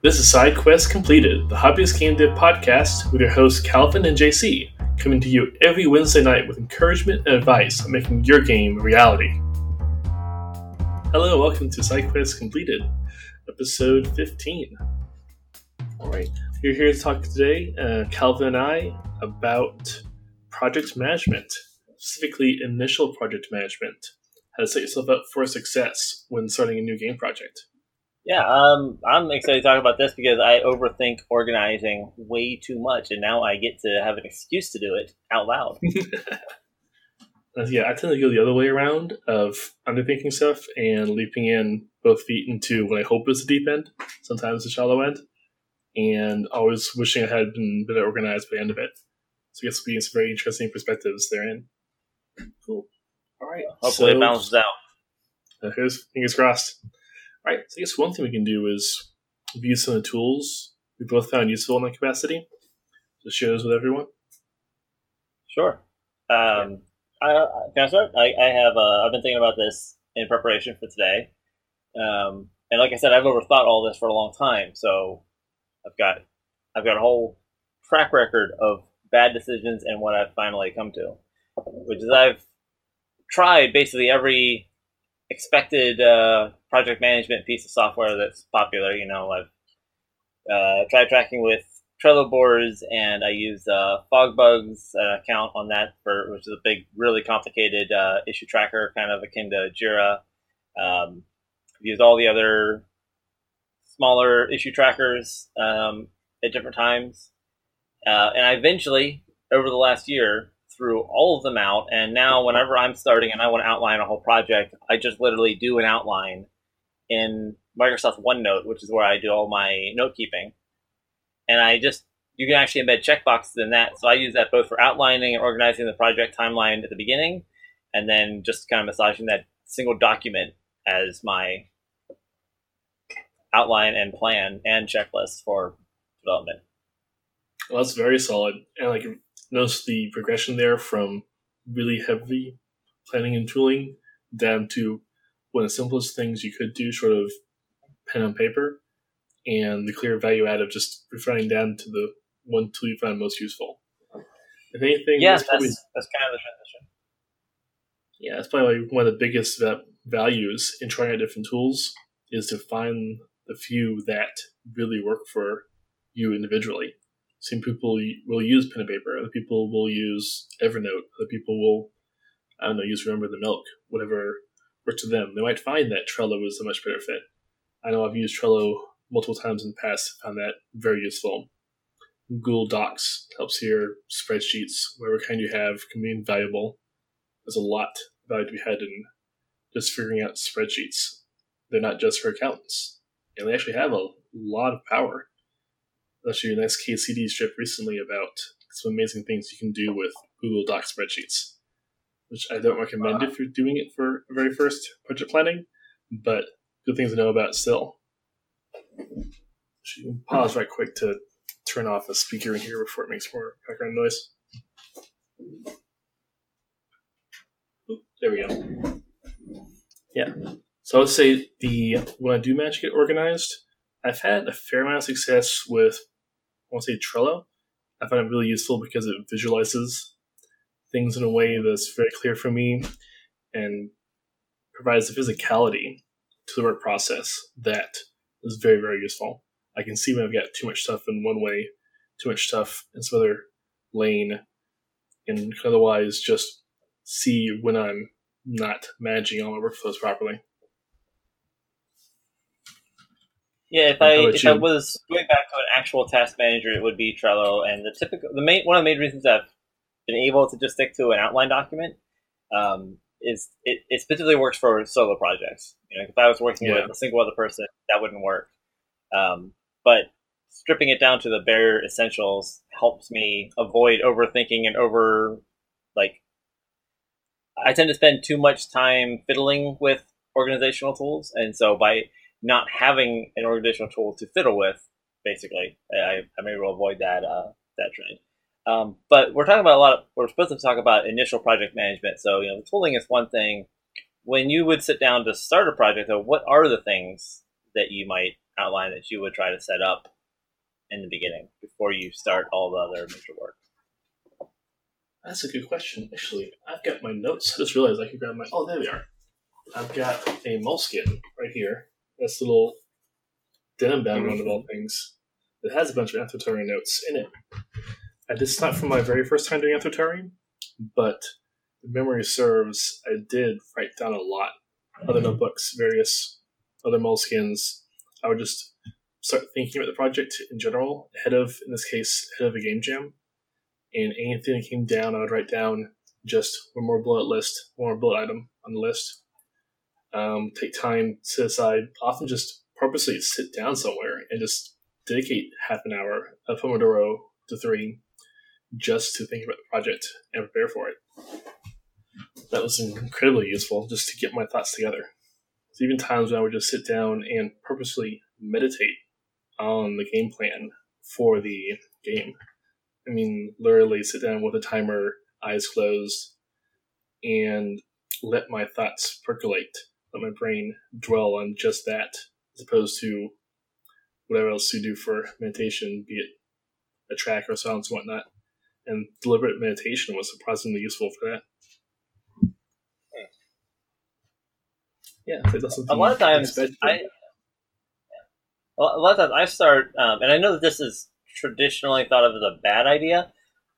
This is Side Quest Completed, the Hobbyist Game Dev podcast with your hosts Calvin and JC, coming to you every Wednesday night with encouragement and advice on making your game a reality. Hello, welcome to Side Quest Completed, episode 15. Alright, we're here to talk today, uh, Calvin and I, about project management, specifically initial project management, how to set yourself up for success when starting a new game project. Yeah, um, I'm excited to talk about this because I overthink organizing way too much, and now I get to have an excuse to do it out loud. yeah, I tend to go the other way around of underthinking stuff and leaping in both feet into what I hope is the deep end, sometimes the shallow end, and always wishing I had been better organized by the end of it. So I guess we'll be some very interesting perspectives therein. Cool. All right. Hopefully so, it balances out. Uh, here's fingers crossed. Right. So I guess one thing we can do is view some of the tools we both found useful in that capacity. To share those with everyone. Sure. Um, I, can I start? I, I have. Uh, I've been thinking about this in preparation for today, um, and like I said, I've overthought all this for a long time. So I've got, I've got a whole track record of bad decisions and what I've finally come to, which is I've tried basically every expected uh, project management piece of software that's popular. You know, I've uh, tried tracking with Trello boards, and I use uh, FogBugz uh, account on that for which is a big, really complicated uh, issue tracker, kind of akin to Jira. Um, I've used all the other smaller issue trackers um, at different times, uh, and I eventually, over the last year, through all of them out. And now, whenever I'm starting and I want to outline a whole project, I just literally do an outline in Microsoft OneNote, which is where I do all my note keeping. And I just, you can actually embed checkboxes in that. So I use that both for outlining and organizing the project timeline at the beginning, and then just kind of massaging that single document as my outline and plan and checklist for development. Well, that's very solid. And like notice the progression there from really heavy planning and tooling down to one of the simplest things you could do, sort of pen on paper, and the clear value add of just refining down to the one tool you find most useful. If anything, yeah, that's, probably, that's, that's kind of the transition. Yeah, that's probably one of the biggest values in trying out different tools is to find the few that really work for you individually. Some people will use pen and paper. Other people will use Evernote. Other people will, I don't know, use Remember the Milk. Whatever works for them. They might find that Trello is a much better fit. I know I've used Trello multiple times in the past. Found that very useful. Google Docs helps here. Spreadsheets, whatever kind you have, can be invaluable. There's a lot of value to be had in just figuring out spreadsheets. They're not just for accountants, and they actually have a lot of power actually a nice xkcd strip recently about some amazing things you can do with Google Doc spreadsheets, which I don't recommend if you're doing it for very first budget planning, but good things to know about still. You pause right quick to turn off a speaker in here before it makes more background noise. There we go. Yeah. So I would say the when I do manage to get organized, I've had a fair amount of success with I want to say Trello. I find it really useful because it visualizes things in a way that's very clear for me and provides the physicality to the work process that is very, very useful. I can see when I've got too much stuff in one way, too much stuff in some other lane, and otherwise just see when I'm not managing all my workflows properly. Yeah, if I if you? I was going back to an actual task manager, it would be Trello. And the typical the main one of the main reasons I've been able to just stick to an outline document um, is it, it specifically works for solo projects. You know, if I was working yeah. with a single other person, that wouldn't work. Um, but stripping it down to the bare essentials helps me avoid overthinking and over like I tend to spend too much time fiddling with organizational tools, and so by not having an organizational tool to fiddle with, basically, I, I'm avoid that uh, that trend. Um, but we're talking about a lot of, we're supposed to talk about initial project management. So, you know, the tooling is one thing. When you would sit down to start a project, though, what are the things that you might outline that you would try to set up in the beginning before you start all the other major work? That's a good question. Actually, I've got my notes. I just realized I could grab my. Oh, there they are. I've got a moleskin right here. This little denim bound one of all mm-hmm. things. It has a bunch of Amphitryon notes in it. And this is not from my very first time doing Amphitryon, but the memory serves, I did write down a lot. Other mm-hmm. notebooks, various other moleskins. I would just start thinking about the project in general ahead of, in this case, ahead of a game jam. And anything that came down, I would write down just one more bullet list, one more bullet item on the list. Um, take time to aside, often just purposely sit down somewhere and just dedicate half an hour of Pomodoro to three just to think about the project and prepare for it. That was incredibly useful just to get my thoughts together. So even times when I would just sit down and purposely meditate on the game plan for the game. I mean, literally sit down with a timer, eyes closed, and let my thoughts percolate, let my brain dwell on just that, as opposed to whatever else you do for meditation, be it a track or silence and whatnot. And deliberate meditation was surprisingly useful for that. Yeah, a lot of times I, a lot of times I start, um, and I know that this is traditionally thought of as a bad idea,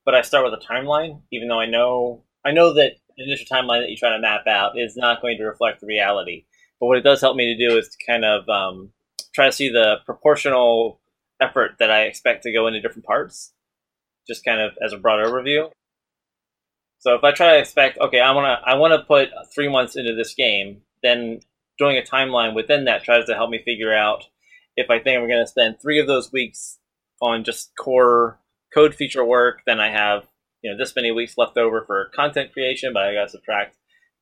but I start with a timeline, even though I know I know that initial timeline that you try to map out is not going to reflect the reality. But what it does help me to do is to kind of um, try to see the proportional effort that I expect to go into different parts, just kind of as a broad overview. So if I try to expect, okay, I want to I want to put three months into this game, then doing a timeline within that tries to help me figure out if I think I'm going to spend three of those weeks on just core code feature work, then I have you know this many weeks left over for content creation, but I got to subtract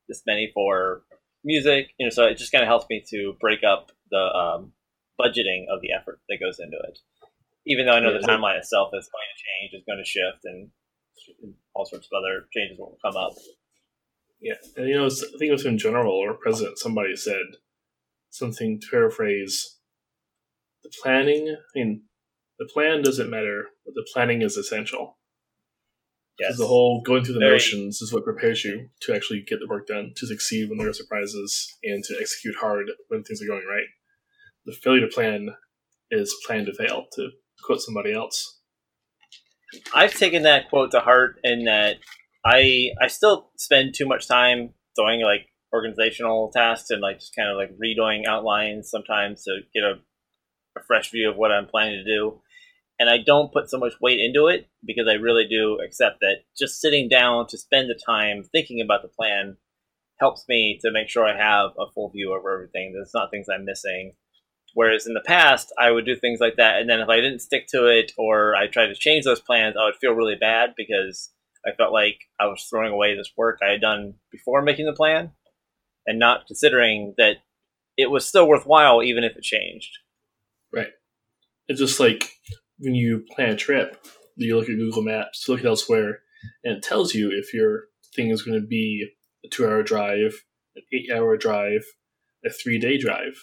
this many for music. You know, so it just kind of helps me to break up the um, budgeting of the effort that goes into it. Even though I know the timeline itself is going to change, is going to shift, and all sorts of other changes will come up. Yeah, and you know, I think it was in general or president. Somebody said something to paraphrase: the planning. I mean, the plan doesn't matter, but the planning is essential. Yes. The whole going through the Very, motions is what prepares you to actually get the work done, to succeed when there are surprises, and to execute hard when things are going right the failure to plan is plan to fail, to quote somebody else. I've taken that quote to heart in that I I still spend too much time doing like organizational tasks and like just kind of like redoing outlines sometimes to get a, a fresh view of what I'm planning to do. And I don't put so much weight into it because I really do accept that just sitting down to spend the time thinking about the plan helps me to make sure I have a full view of everything. There's not things I'm missing Whereas in the past, I would do things like that, and then if I didn't stick to it or I tried to change those plans, I would feel really bad because I felt like I was throwing away this work I had done before making the plan, and not considering that it was still worthwhile even if it changed. Right. It's just like when you plan a trip, you look at Google Maps, look elsewhere, and it tells you if your thing is going to be a two-hour drive, an eight-hour drive, a three-day drive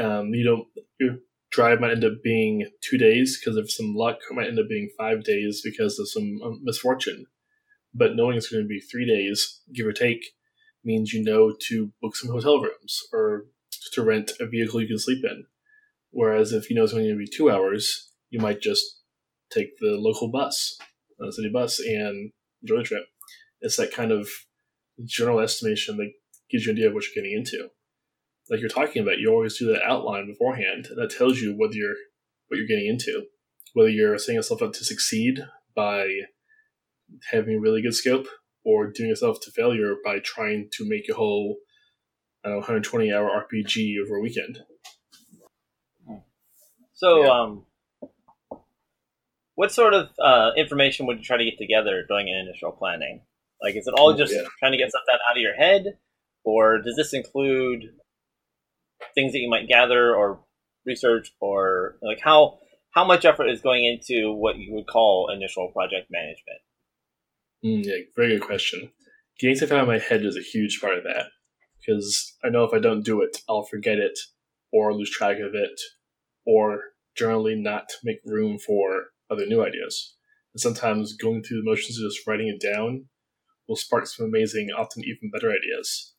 um, you know, your drive might end up being two days because of some luck. It might end up being five days because of some um, misfortune. But knowing it's going to be three days, give or take, means you know to book some hotel rooms or to rent a vehicle you can sleep in. Whereas if you know it's only going to be two hours, you might just take the local bus, the uh, city bus, and enjoy the trip. It's that kind of general estimation that gives you an idea of what you're getting into like you're talking about, you always do that outline beforehand, and that tells you whether you're what you're getting into, whether you're setting yourself up to succeed by having a really good scope, or doing yourself to failure by trying to make a whole know, 120 hour RPG over a weekend. So, yeah. um, what sort of uh, information would you try to get together during an initial planning? Like, is it all just yeah. trying to get stuff out of your head, or does this include things that you might gather or research or like how how much effort is going into what you would call initial project management? Mm, yeah, very good question. Getting stuff out of my head is a huge part of that because I know if I don't do it, I'll forget it or lose track of it or generally not make room for other new ideas. And sometimes going through the motions of just writing it down will spark some amazing, often even better ideas.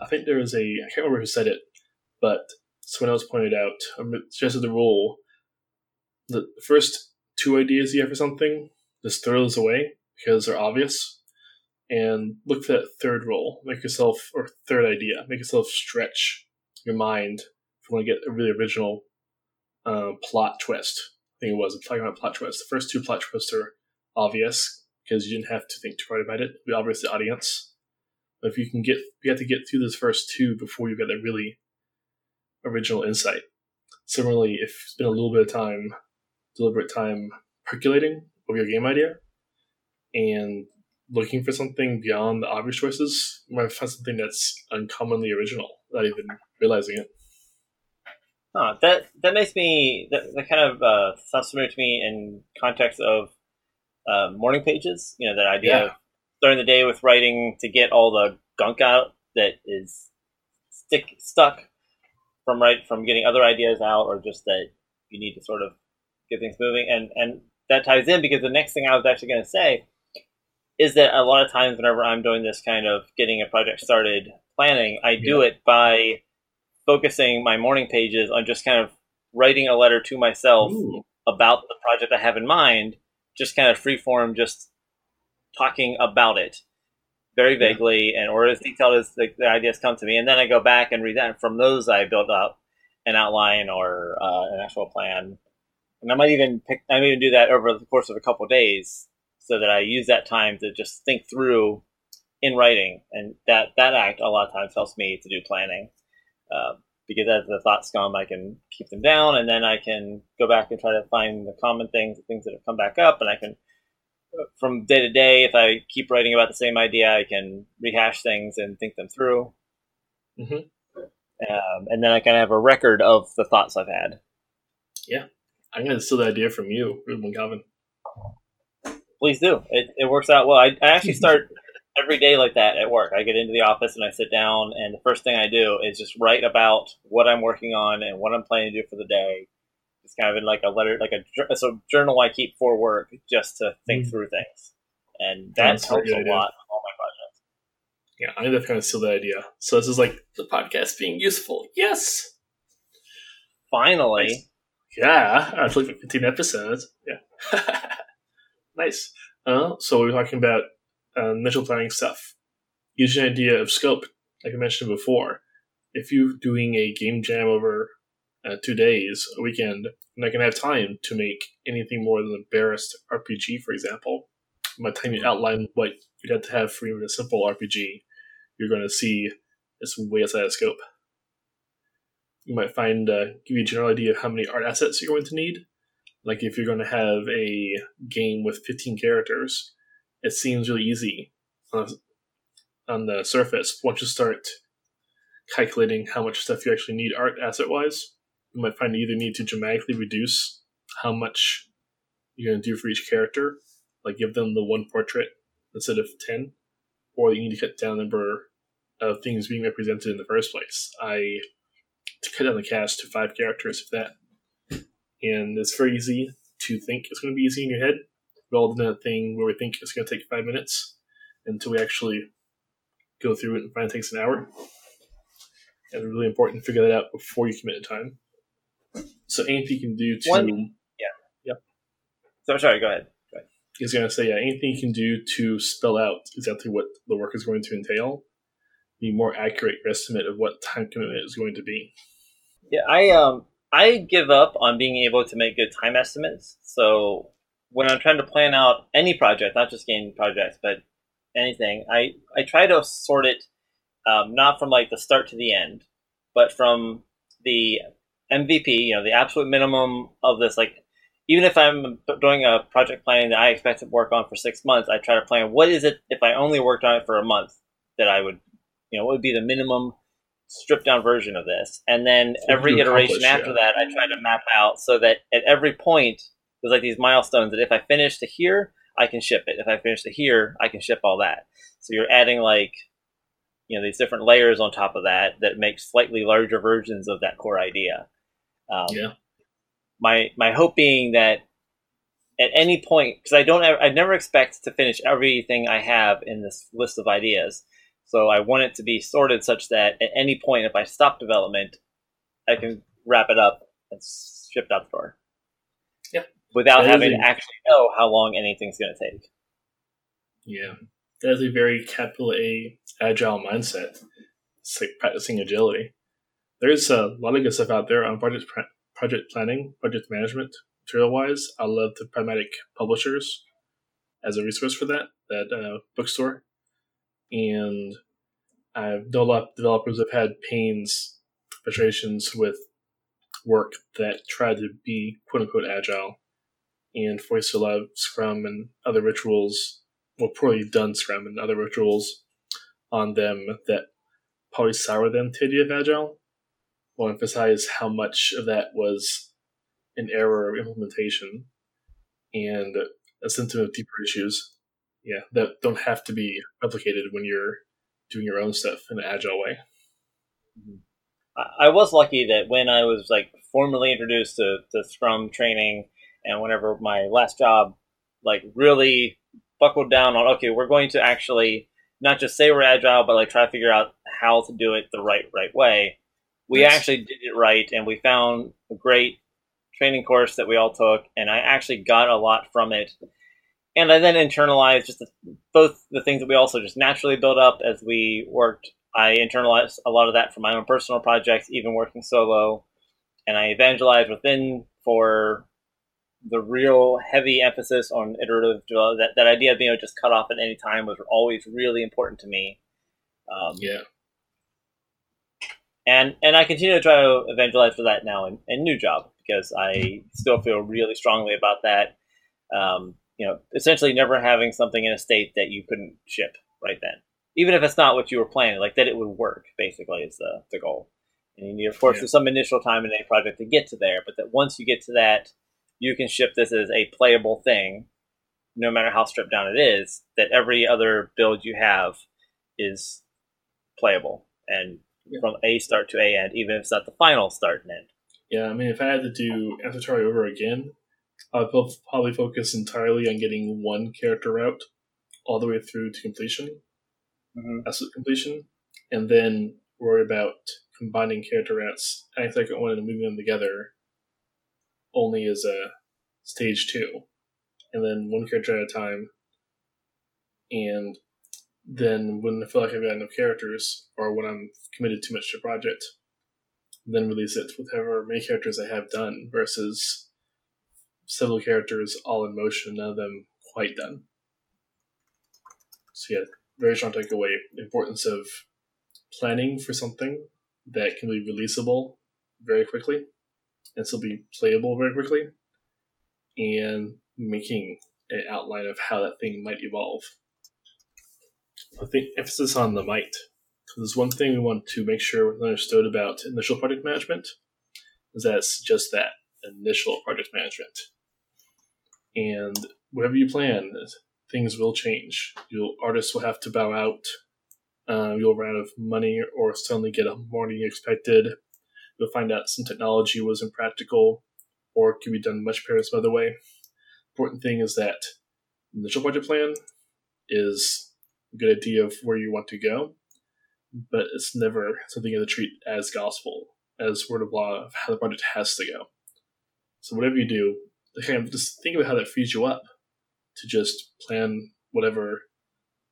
I think there is a, I can't remember who said it, but someone else pointed out, suggested the rule the first two ideas you have for something, just throw those away because they're obvious. And look for that third rule. Make yourself, or third idea, make yourself stretch your mind if you want to get a really original uh, plot twist. Think it was. Talking about plot twist. The first two plot twists are obvious because you didn't have to think too hard about it. Be obvious the audience. But if you can get, you have to get through those first two before you get a really original insight. Similarly, if it's been a little bit of time, deliberate time percolating over your game idea and looking for something beyond the obvious choices, you might find something that's uncommonly original without even realizing it. Huh, that that makes me that, that kind of uh, sounds familiar to me in context of uh, morning pages. You know, that idea yeah. of starting the day with writing to get all the gunk out that is stick stuck from right from getting other ideas out, or just that you need to sort of get things moving. And and that ties in because the next thing I was actually going to say is that a lot of times whenever I'm doing this kind of getting a project started planning, I do it by focusing my morning pages on just kind of writing a letter to myself Ooh. about the project I have in mind, just kind of free form, just talking about it very vaguely yeah. and or as detailed as the, the, ideas come to me. And then I go back and read that. And from those, I build up an outline or uh, an actual plan. And I might even pick, I might even do that over the course of a couple of days so that I use that time to just think through in writing. And that, that act a lot of times helps me to do planning. Uh, because as the thoughts come, I can keep them down, and then I can go back and try to find the common things, the things that have come back up, and I can, from day to day, if I keep writing about the same idea, I can rehash things and think them through. Mm-hmm. Um, and then I kind of have a record of the thoughts I've had. Yeah, I'm going to steal the idea from you, Ruben Calvin. Please do. It, it works out well. I, I actually start every day like that at work. I get into the office and I sit down, and the first thing I do is just write about what I'm working on and what I'm planning to do for the day. It's kind of in like a letter, like a, so journal I keep for work just to think mm. through things, and that helps a lot on all my projects. Yeah, I think that's kind of still the idea. So this is like the podcast being useful. Yes, finally. Nice. Yeah, it's like 15 episodes. Yeah, nice. Uh, so we are talking about uh, mental planning stuff. Use an idea of scope, like I mentioned before. If you're doing a game jam over uh, two days, a weekend, not going to have time to make anything more than a barest RPG, for example. By the time you outline what you'd have to have for even a simple RPG, you're going to see it's way outside of scope. You might find, uh, give you a general idea of how many art assets you're going to need. Like if you're going to have a game with 15 characters, it seems really easy on, on the surface. Once you start calculating how much stuff you actually need art asset wise, you might find you either need to dramatically reduce how much you're going to do for each character, like give them the one portrait instead of 10, or you need to cut down the number of things being represented in the first place. I cut down the cast to five characters, if that. And it's very easy to think it's going to be easy in your head, involved in that thing where we think it's going to take five minutes until we actually go through it and find it takes an hour. And it's really important to figure that out before you commit a time. So anything you can do to One, yeah yep. So sorry, go ahead. Go ahead. He's going to say yeah, anything you can do to spell out exactly what the work is going to entail, be more accurate estimate of what time commitment is going to be. Yeah, I um I give up on being able to make good time estimates. So when I'm trying to plan out any project, not just game projects, but anything, I, I try to sort it um, not from like the start to the end, but from the MVP, you know, the absolute minimum of this. Like, even if I'm doing a project planning that I expect to work on for six months, I try to plan what is it if I only worked on it for a month that I would, you know, what would be the minimum stripped down version of this, and then every iteration after yeah. that, I try to map out so that at every point there's like these milestones that if I finish to here, I can ship it. If I finish to here, I can ship all that. So you're adding like you know these different layers on top of that that make slightly larger versions of that core idea. Um, yeah. my my hope being that at any point, because I don't, ever, I never expect to finish everything I have in this list of ideas. So I want it to be sorted such that at any point, if I stop development, I can wrap it up and ship it out the door. Without That having a- to actually know how long anything's going to take. Yeah, that is a very capital A agile mindset. It's like practicing agility. There's a lot of good stuff out there on project project planning, project management, material wise. I love the Pragmatic Publishers as a resource for that that uh, bookstore, and I know a lot of developers have had pains, frustrations with work that tried to be quote unquote agile and foist a Scrum and other rituals well, poorly done Scrum and other rituals on them that probably sour them to of Agile. Will emphasize how much of that was an error of implementation and a symptom of deeper issues. Yeah, that don't have to be replicated when you're doing your own stuff in an agile way. Mm-hmm. I, I was lucky that when I was like formally introduced to, to Scrum training and whenever my last job like really buckled down on okay, we're going to actually not just say we're agile, but like try to figure out how to do it the right right way. We Yes. actually did it right, and we found a great training course that we all took, and I actually got a lot from it. And I then internalized just the, both the things that we also just naturally built up as we worked. I internalized a lot of that for my own personal projects, even working solo, and I evangelized within for the real heavy emphasis on iterative development. That, that idea of being able to just cut off at any time was always really important to me. Um, Yeah, and and I continue to try to evangelize for that now in, in new job because I still feel really strongly about that. Um, you know, essentially never having something in a state that you couldn't ship right then, even if it's not what you were planning, like that it would work. Basically, is the the goal. And you need, of course, Yeah. there's some initial time in any project to get to there, but that once you get to that, you can ship this as a playable thing, no matter how stripped down it is. That every other build you have is playable and Yeah. from a start to a end, even if it's not the final start and end. yeah. I mean, if I had to do Avatar over again, I would probably focus entirely on getting one character route all the way through to completion. Mm-hmm. absolute completion, and then worry about combining character routes and a second one and moving them together only as a stage two, and then one character at a time. And then when I feel like I've got enough characters, or when I'm committed too much to a project, then release it with however many characters I have done versus several characters all in motion, none of them quite done. So yeah, very strong takeaway. Importance of planning for something that can be releasable very quickly and still be playable very quickly, and making an outline of how that thing might evolve. I think emphasis on the might. There's one thing we want to make sure we understood about initial project management is that it's just that initial project management. And whatever you plan, things will change. You'll artists will have to bow out. Uh, you'll run out of money or suddenly get a more than you expected. You'll find out some technology was impractical or could be done much better some other way. Important thing is that initial budget plan is a good idea of where you want to go, but it's never something you to treat as gospel, as word of law of how the project has to go. So whatever you do, kind of just think about how that frees you up to just plan whatever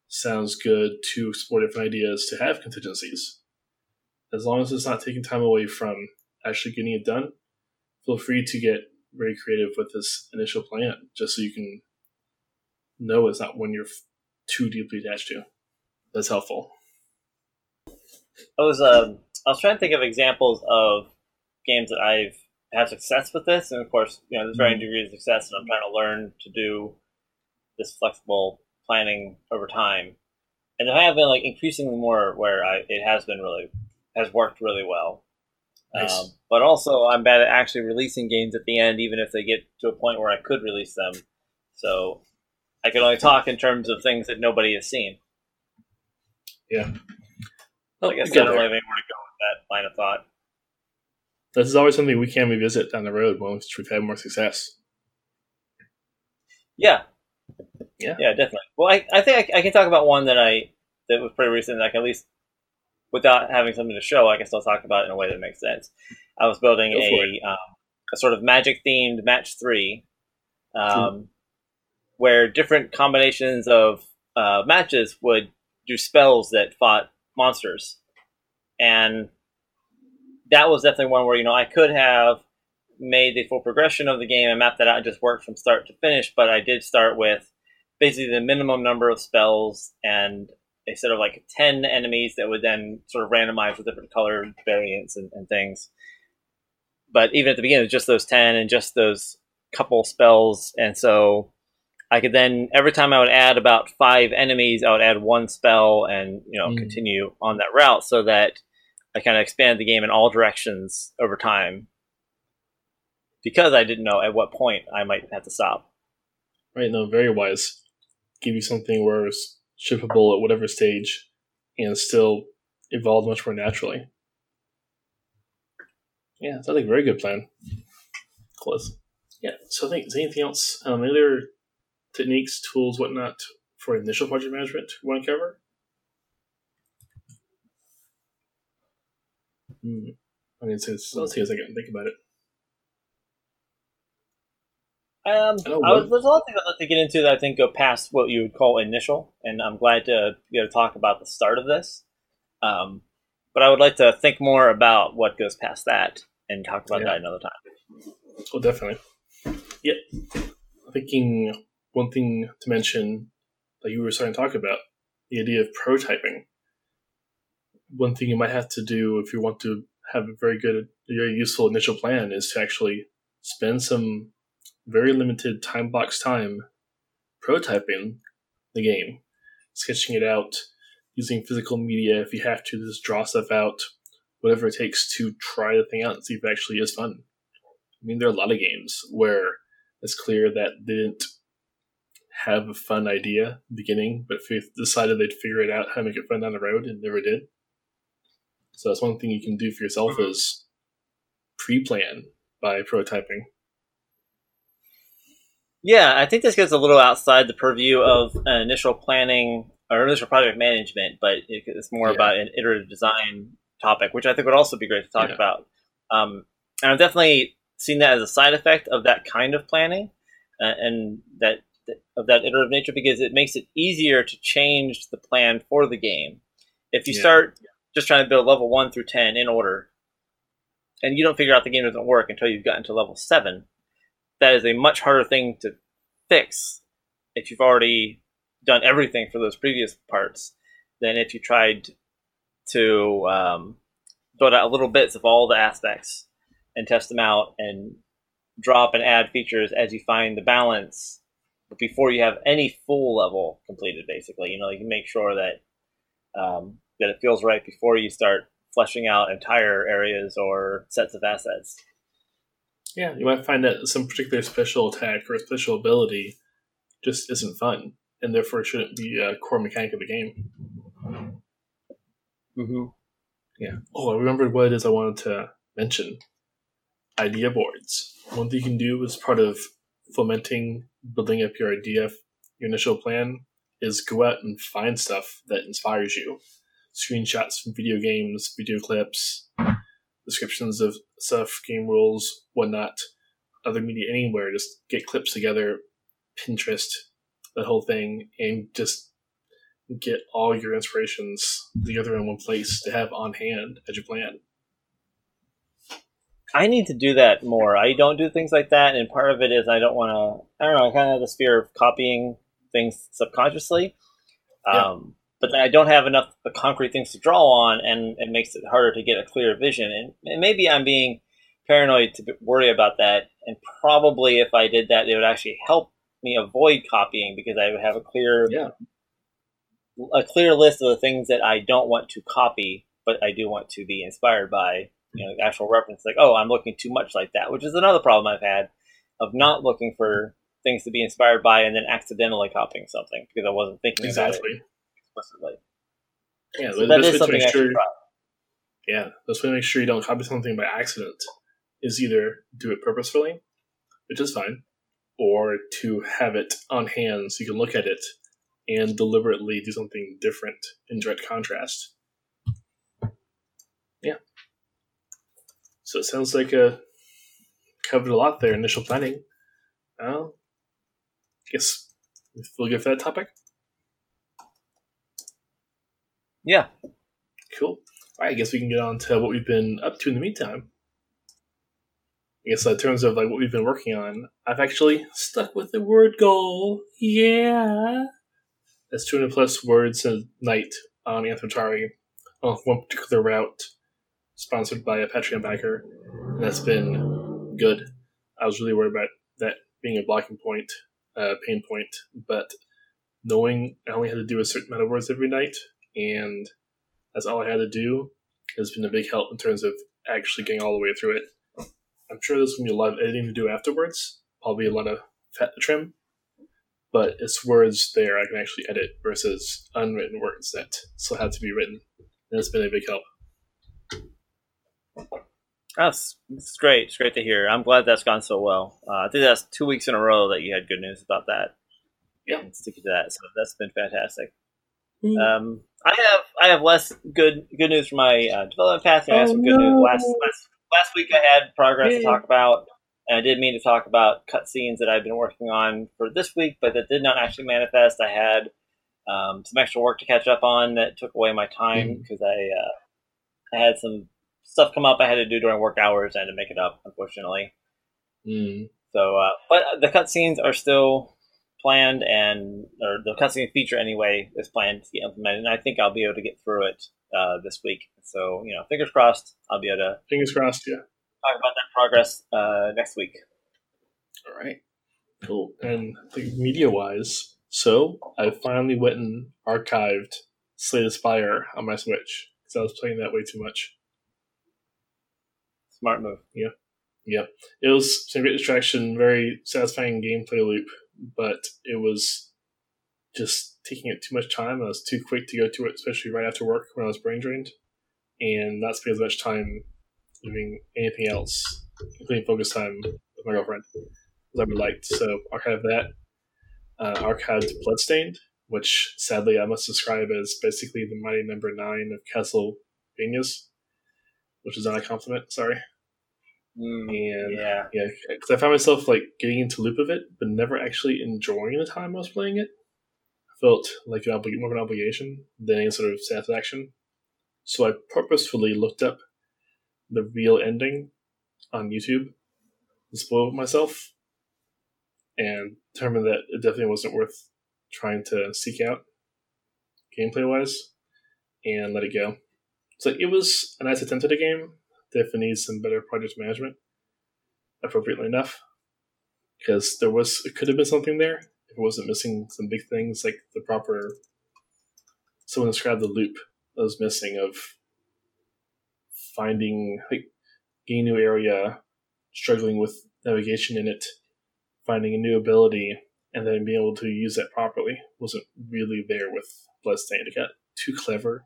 sounds good to explore different ideas to have contingencies. As long as it's not taking time away from actually getting it done, feel free to get very creative with this initial plan, just so you can know it's not one you're too deeply attached to. That's helpful. I was um, I was trying to think of examples of games that I've had success with this, and of course, you know, there's varying degrees of success, and I'm trying to learn to do this flexible planning over time. And there have been like increasingly more where I, it has been really has worked really well. Nice. Um, but also, I'm bad at actually releasing games at the end, even if they get to a point where I could release them. So I can only talk in terms of things that nobody has seen. Yeah. So I guess I don't really have anywhere to go with that line of thought. this is always something we can revisit down the road once we've had more success. Yeah, Yeah. yeah, definitely. Well, I, I think I, I can talk about one that I that was pretty recent. That I can at least, without having something to show, I can still talk about it in a way that makes sense. I was building a um, a sort of magic themed match three, um, where different combinations of uh, matches would do spells that fought monsters, and that was definitely one where you know I could have made the full progression of the game and mapped that out and just worked from start to finish. But I did start with basically the minimum number of spells and a set of like 10 enemies that would then sort of randomize with different color variants and, and things. But even at the beginning, it was just those 10 and just those couple spells. And so I could then, every time I would add about five enemies, I would add one spell and, you know, Mm. continue on that route so that I kind of expanded the game in all directions over time because I didn't know at what point I might have to stop. Right, no, very wise. Give you something where it's shippable at whatever stage and still evolve much more naturally. Yeah, sounds like a very good plan. Close. Yeah, so I think, is anything else? Um, any other techniques, tools, whatnot for initial project management you want to cover? Hmm. I mean, so it's, let's take a second think about it. Um, I was, there's a lot of things I'd like to get into that I think go past what you would call initial, and I'm glad to be able to talk about the start of this. Um, but I would like to think more about what goes past that and talk about Yeah. that another time. Oh, definitely. Yep. Thinking one thing to mention that you were starting to talk about the idea of prototyping. One thing you might have to do if you want to have a very good, very useful initial plan is to actually spend some very limited time box time prototyping the game, sketching it out, using physical media if you have to, just draw stuff out, whatever it takes to try the thing out and see if it actually is fun. I mean, there are a lot of games where it's clear that they didn't have a fun idea beginning, but decided they'd figure it out how to make it fun down the road and never did. So that's one thing you can do for yourself mm-hmm. is pre-plan by prototyping. Yeah, I think this gets a little outside the purview of an initial planning or initial project management, but it's more Yeah. about an iterative design topic, which I think would also be great to talk Yeah. about. Um, and I've definitely seen that as a side effect of that kind of planning uh, and that of that iterative nature because it makes it easier to change the plan for the game. If you Yeah. start just trying to build level one through ten in order, and you don't figure out the game doesn't work until you've gotten to level seven, that is a much harder thing to fix if you've already done everything for those previous parts than if you tried to um, build out little bits of all the aspects and test them out and drop and add features as you find the balance before you have any full level completed basically. You know you can make sure that um, that it feels right before you start fleshing out entire areas or sets of assets Yeah, you might find that some particular special attack or special ability just isn't fun, and therefore shouldn't be a core mechanic of the game. mm-hmm. Yeah. Oh, I remembered what it is I wanted to mention. Idea boards. One thing you can do as part of fomenting, building up your idea, your initial plan, is go out and find stuff that inspires you. Screenshots from video games, video clips, descriptions of stuff, game rules, whatnot, other media anywhere. Just get clips together, Pinterest, the whole thing, and just get all your inspirations together in one place to have on hand as you plan. I need to do that more. I don't do things like that, and part of it is I don't want to. I don't know. I kind of have this fear of copying things subconsciously, Yeah. um, but then I don't have enough concrete things to draw on, and it makes it harder to get a clear vision. And, and maybe I'm being paranoid to worry about that. And probably if I did that, it would actually help me avoid copying because I would have a clear Yeah. a clear list of the things that I don't want to copy, but I do want to be inspired by. You know, actual reference like, oh, I'm looking too much like that, which is another problem I've had of not looking for things to be inspired by and then accidentally copying something because I wasn't thinking about it Exactly. Explicitly. Yeah, So the that best way to something make I sure. Yeah, best way to make sure you don't copy something by accident is either do it purposefully, which is fine, or to have it on hand so you can look at it and deliberately do something different in direct contrast. Yeah. So it sounds like a covered a lot there. Initial planning. Well, guess we'll for that topic. Yeah. Cool. All right. I guess we can get on to what we've been up to in the meantime. I guess in terms of like what we've been working on, I've actually stuck with the word goal. Yeah. That's 200 plus words a night on Amphitrite on one particular route, sponsored by a Patreon backer. And that's been good. I was really worried about that being a blocking point, uh, pain point, but knowing I only had to do a certain amount of words every night, and that's all I had to do, has been a big help in terms of actually getting all the way through it. I'm sure there's going to be a lot of editing to do afterwards, probably a lot of fat to trim, but it's words there I can actually edit versus unwritten words that still have to be written. And it's been a big help. That's, that's great. It's great to hear. I'm glad that's gone so well. Uh, I think that's two weeks in a row that you had good news about that. Yeah, and sticking to that. So that's been fantastic. Mm. Um, I have I have less good good news for my uh, development path. And I have some good no. news. Last, last last week I had progress yeah. to talk about. And I did mean to talk about cutscenes that I've been working on for this week, but that did not actually manifest. I had um, some extra work to catch up on that took away my time because mm. I uh, I had some stuff come up I had to do during work hours and to make it up, unfortunately. Mm. So, uh, but the cutscenes are still planned, and or the cutscene feature anyway is planned to get implemented, and I think I'll be able to get through it uh, this week. So, you know, fingers crossed, I'll be able to. Fingers crossed, yeah. Talk about that progress uh, next week. All right, cool. And media wise, so I finally went and archived Slay the Spire on my Switch because I was playing that way too much. Smart move. Yeah. Yeah. It was some great distraction, very satisfying gameplay loop, but it was just taking it too much time. I was too quick to go to it, especially right after work when I was brain drained, and not spending as much time doing anything else, including focus time with my girlfriend, as I would like. So archive that. Uh, archived Bloodstained, which sadly I must describe as basically the mighty number nine of Castlevanias, which is not a compliment. Sorry. Mm, and yeah, yeah, because I found myself like getting into loop of it, but never actually enjoying the time I was playing it. I felt like an obli- more of an obligation than any sort of satisfaction. So I purposefully looked up the real ending on YouTube to spoil myself, and determined that it definitely wasn't worth trying to seek out gameplay wise, and let it go. So it was a nice attempt at a game, definitely needs some better project management, appropriately enough, because there was it could have been something there if it wasn't missing some big things like the proper. Someone described the loop that was missing of finding like getting a new area, struggling with navigation in it, finding a new ability, and then being able to use that properly wasn't really there with Bloodstained. It got too clever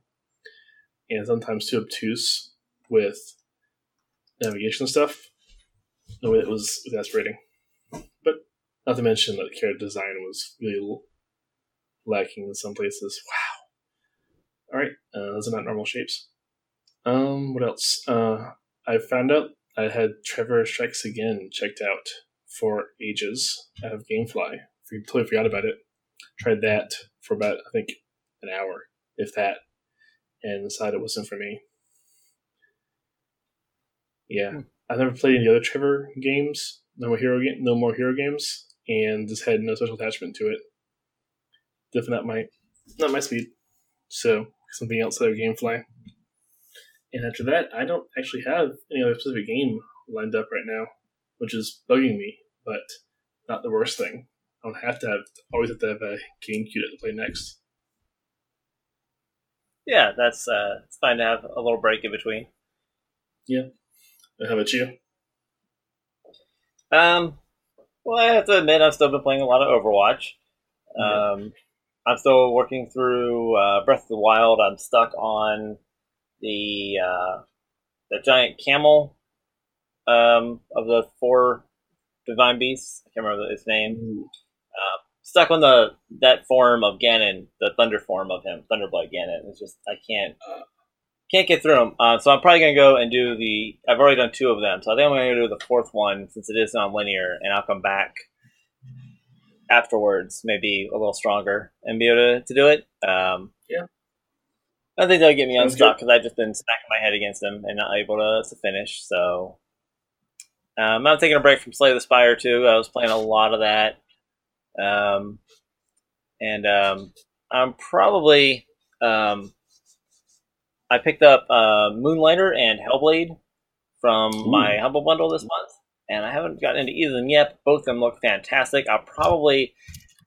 and sometimes too obtuse with navigation stuff the way it was exasperating. But not to mention that the character design was really lacking in some places. Wow. All right, uh, those are not normal shapes. Um, what else? Uh, I found out I had Travis Strikes Again checked out for ages out of GameFly. Totally forgot about it. Tried that for about I think an hour, if that, and decided it wasn't for me. Yeah, hmm. I've never played any other Travis games. No more hero game, no more hero games, and just had no special attachment to it. Definitely not my not my speed. So something else out of GameFly. And after that, I don't actually have any other specific game lined up right now, which is bugging me, but not the worst thing. I don't have to have always have to have a game queued to play next. Yeah, that's uh, it's fine to have a little break in between. Yeah, how about you? Um, well, I have to admit, I've still been playing a lot of Overwatch. Um, I'm still working through uh, Breath of the Wild. I'm stuck on the uh, the giant camel um, of the four divine beasts. I can't remember his name. Uh, stuck on the that form of Ganon, the thunder form of him, Thunderblight Ganon. It's just I can't can't get through them. Uh, so I'm probably gonna go and do the. I've already done two of them, so I think I'm gonna do the fourth one since it is non-linear, and I'll come back afterwards, maybe a little stronger, and be able to, to do it. Um, Yeah. I think that'll get me unstuck because I've just been smacking my head against them and not able to, to finish. So um, I'm taking a break from Slay the Spire too. I was playing a lot of that, um, and um, I'm probably um, I picked up uh, Moonlighter and Hellblade from Ooh. my Humble Bundle this month, and I haven't gotten into either of them yet. Both of them look fantastic. I'll probably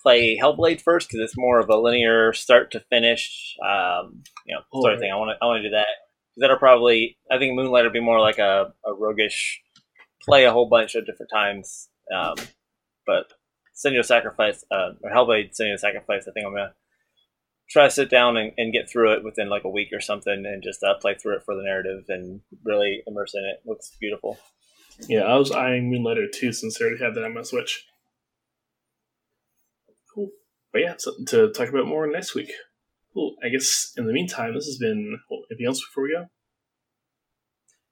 play Hellblade first because it's more of a linear start to finish, um, you know, sort of thing. I want to I want to do that. That'll probably I think Moonlighter will be more like a, a roguish play a whole bunch of different times. Um, but Senua Sacrifice uh, or Hellblade Senua Sacrifice, I think I'm gonna try to sit down and, and get through it within like a week or something and just uh, play through it for the narrative and really immerse in it. looks beautiful. Yeah, I was eyeing Moonlighter too since I already had that on my Switch. Cool. But yeah, something to talk about more next week. Cool. I guess in the meantime, this has been. Well, anything else before we go?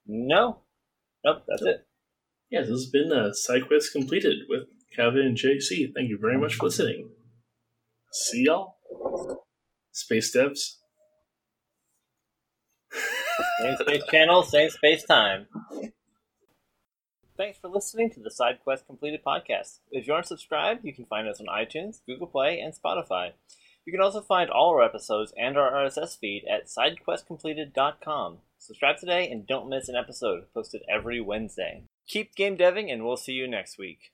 No, nope, that's it. Yeah, this has been uh, SideQuest completed with Kevin and JC. Thank you very much for listening. See y'all. Space devs. Same space channel, same space time. Thanks for listening to the SideQuest Completed podcast. If you aren't subscribed, you can find us on iTunes, Google Play, and Spotify. You can also find all our episodes and our RSS feed at sidequestcompleted.com. Subscribe today and don't miss an episode posted every Wednesday. Keep game deving, and we'll see you next week.